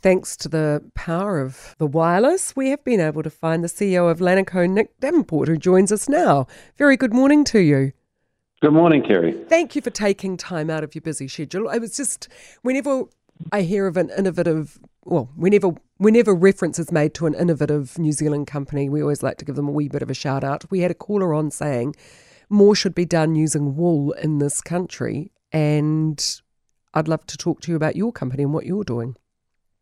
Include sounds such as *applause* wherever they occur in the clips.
Thanks to the power of the wireless, we have been able to find the CEO of Lanaco, Nick Davenport, who joins us now. Very good morning to you. Good morning, Kerry. Thank you for taking time out of your busy schedule. I was just, whenever I hear of an innovative, well, whenever whenever reference is made to an innovative New Zealand company, we always like to give them a wee bit of a shout out. We had a caller on saying more should be done using wool in this country, and I'd love to talk to you about your company and what you're doing.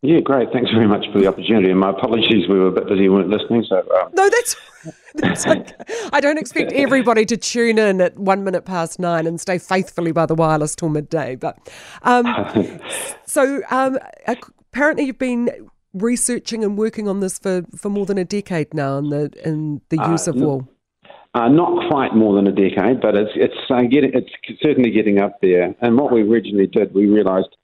Yeah, great. Thanks very much for the opportunity. And my apologies, we were a bit busy, weren't listening. So um. no, that's *laughs* that's okay. I don't expect everybody to tune in at one minute past nine and stay faithfully by the wireless till midday. But um, *laughs* so um, apparently, you've been researching and working on this for, for more than a decade now in the in the uh, use uh, of wool. Uh, not quite more than a decade, but it's it's uh, getting it's certainly getting up there. And what we originally did, we realised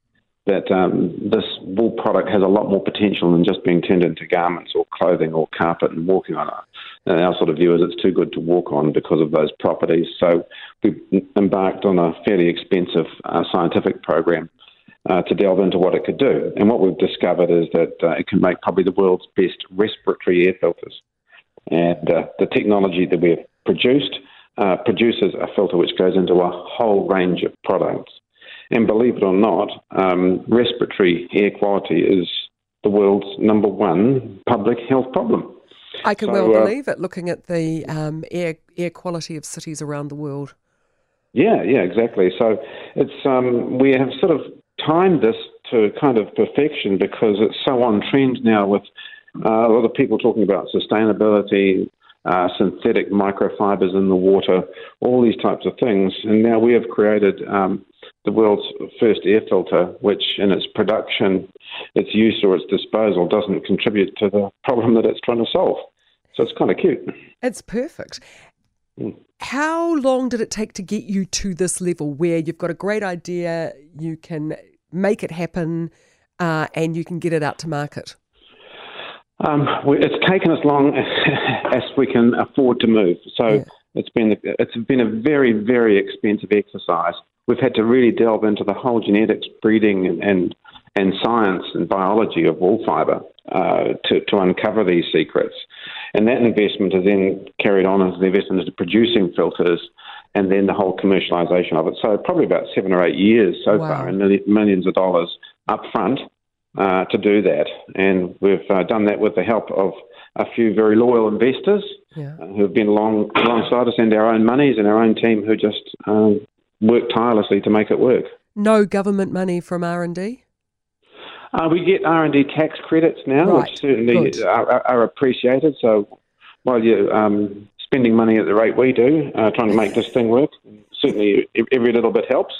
that um, this wool product has a lot more potential than just being turned into garments or clothing or carpet and walking on it. And our sort of view is it's too good to walk on because of those properties. So we embarked on a fairly expensive uh, scientific program uh, to delve into what it could do. And what we've discovered is that uh, it can make probably the world's best respiratory air filters. And uh, the technology that we've produced uh, produces a filter which goes into a whole range of products. And believe it or not, um, respiratory air quality is the world's number one public health problem. I can so, well uh, believe it, looking at the um, air air quality of cities around the world. Yeah, yeah, exactly. So it's um, we have sort of timed this to kind of perfection because it's so on trend now with uh, a lot of people talking about sustainability, uh, synthetic microfibers in the water, all these types of things. And now we have created um, the world's first air filter, which in its production, its use or its disposal doesn't contribute to the problem that it's trying to solve. So it's kind of cute. It's perfect. Mm. How long did it take to get you to this level where you've got a great idea, you can make it happen, uh, and you can get it out to market? Um, it's taken as long *laughs* as we can afford to move. So yeah. it's been it's been a very very expensive exercise we've had to really delve into the whole genetics, breeding, and and, and science and biology of wool fibre uh, to to uncover these secrets. And that investment is then carried on as the investment into producing filters and then the whole commercialisation of it. So probably about seven or eight years so wow. far, and millions of dollars up front uh, to do that. And we've uh, done that with the help of a few very loyal investors yeah. uh, who have been along, alongside us and our own monies and our own team who just um, work tirelessly to make it work. No government money from R and D. Uh, we get R and D tax credits now, right. which certainly are, are, appreciated. So while you're um, spending money at the rate we do, uh, trying to make this thing work, certainly every little bit helps.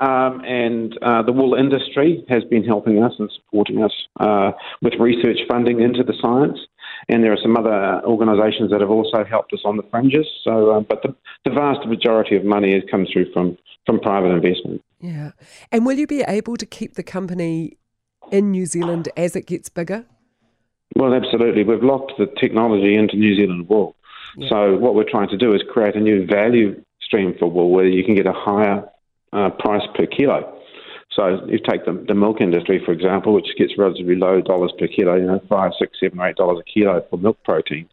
Um, and uh, the wool industry has been helping us and supporting us uh, with research funding into the science. And there are some other organisations that have also helped us on the fringes. So, uh, but the, the vast majority of money has come through from from private investment. Yeah, and will you be able to keep the company in New Zealand as it gets bigger? Well, absolutely. We've locked the technology into New Zealand wool. Yeah. So what we're trying to do is create a new value stream for wool where you can get a higher uh, price per kilo. So you take the, the milk industry, for example, which gets relatively low dollars per kilo, you know, five, six, seven, or eight dollars a kilo for milk protein.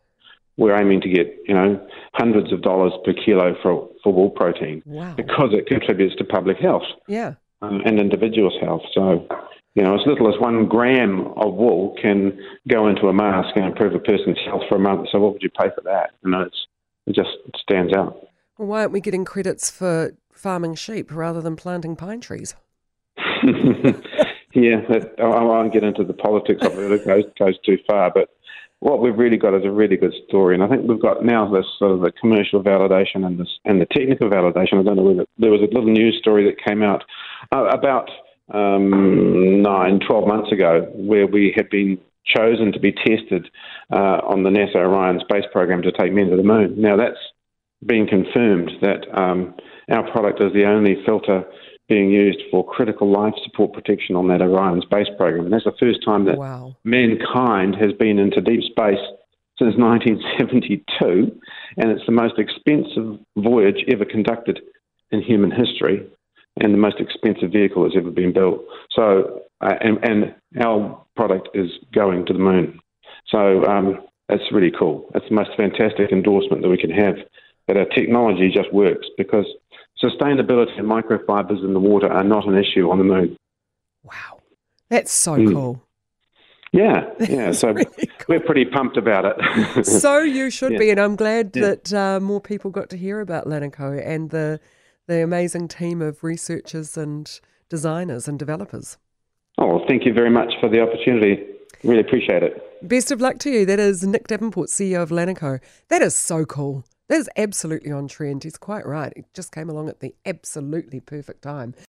We're aiming to get, you know, hundreds of dollars per kilo for, for wool protein wow. because it contributes to public health yeah. um, and individuals' health. So, you know, as little as one gram of wool can go into a mask and improve a person's health for a month. So, what would you pay for that? You know, it's, it just stands out. Well, why aren't we getting credits for farming sheep rather than planting pine trees? *laughs* yeah, I, I won't get into the politics of it. It goes, goes too far. But what we've really got is a really good story, and I think we've got now this sort of the commercial validation and this and the technical validation. I don't know whether there was a little news story that came out uh, about um, nine, 12 months ago, where we had been chosen to be tested uh, on the NASA Orion space program to take men to the moon. Now that's been confirmed that um, our product is the only filter being used for critical life support protection on that Orion space program. And that's the first time that wow. mankind has been into deep space since 1972. And it's the most expensive voyage ever conducted in human history. and the most expensive vehicle that's ever been built. So, uh, and, and our product is going to the moon. So um, it's really cool. That's the most fantastic endorsement that we can have that our technology just works because sustainability and microfibers in the water are not an issue on the moon. Wow, that's so mm. cool. Yeah, *laughs* yeah. So really cool. we're pretty pumped about it. *laughs* so you should yeah. be, and I'm glad yeah. that uh, more people got to hear about Lanaco and the the amazing team of researchers and designers and developers. Oh, thank you very much for the opportunity. Really appreciate it. Best of luck to you. That is Nick Davenport, CEO of Lanaco. That is so cool. That is absolutely on trend. He's quite right. It just came along at the absolutely perfect time.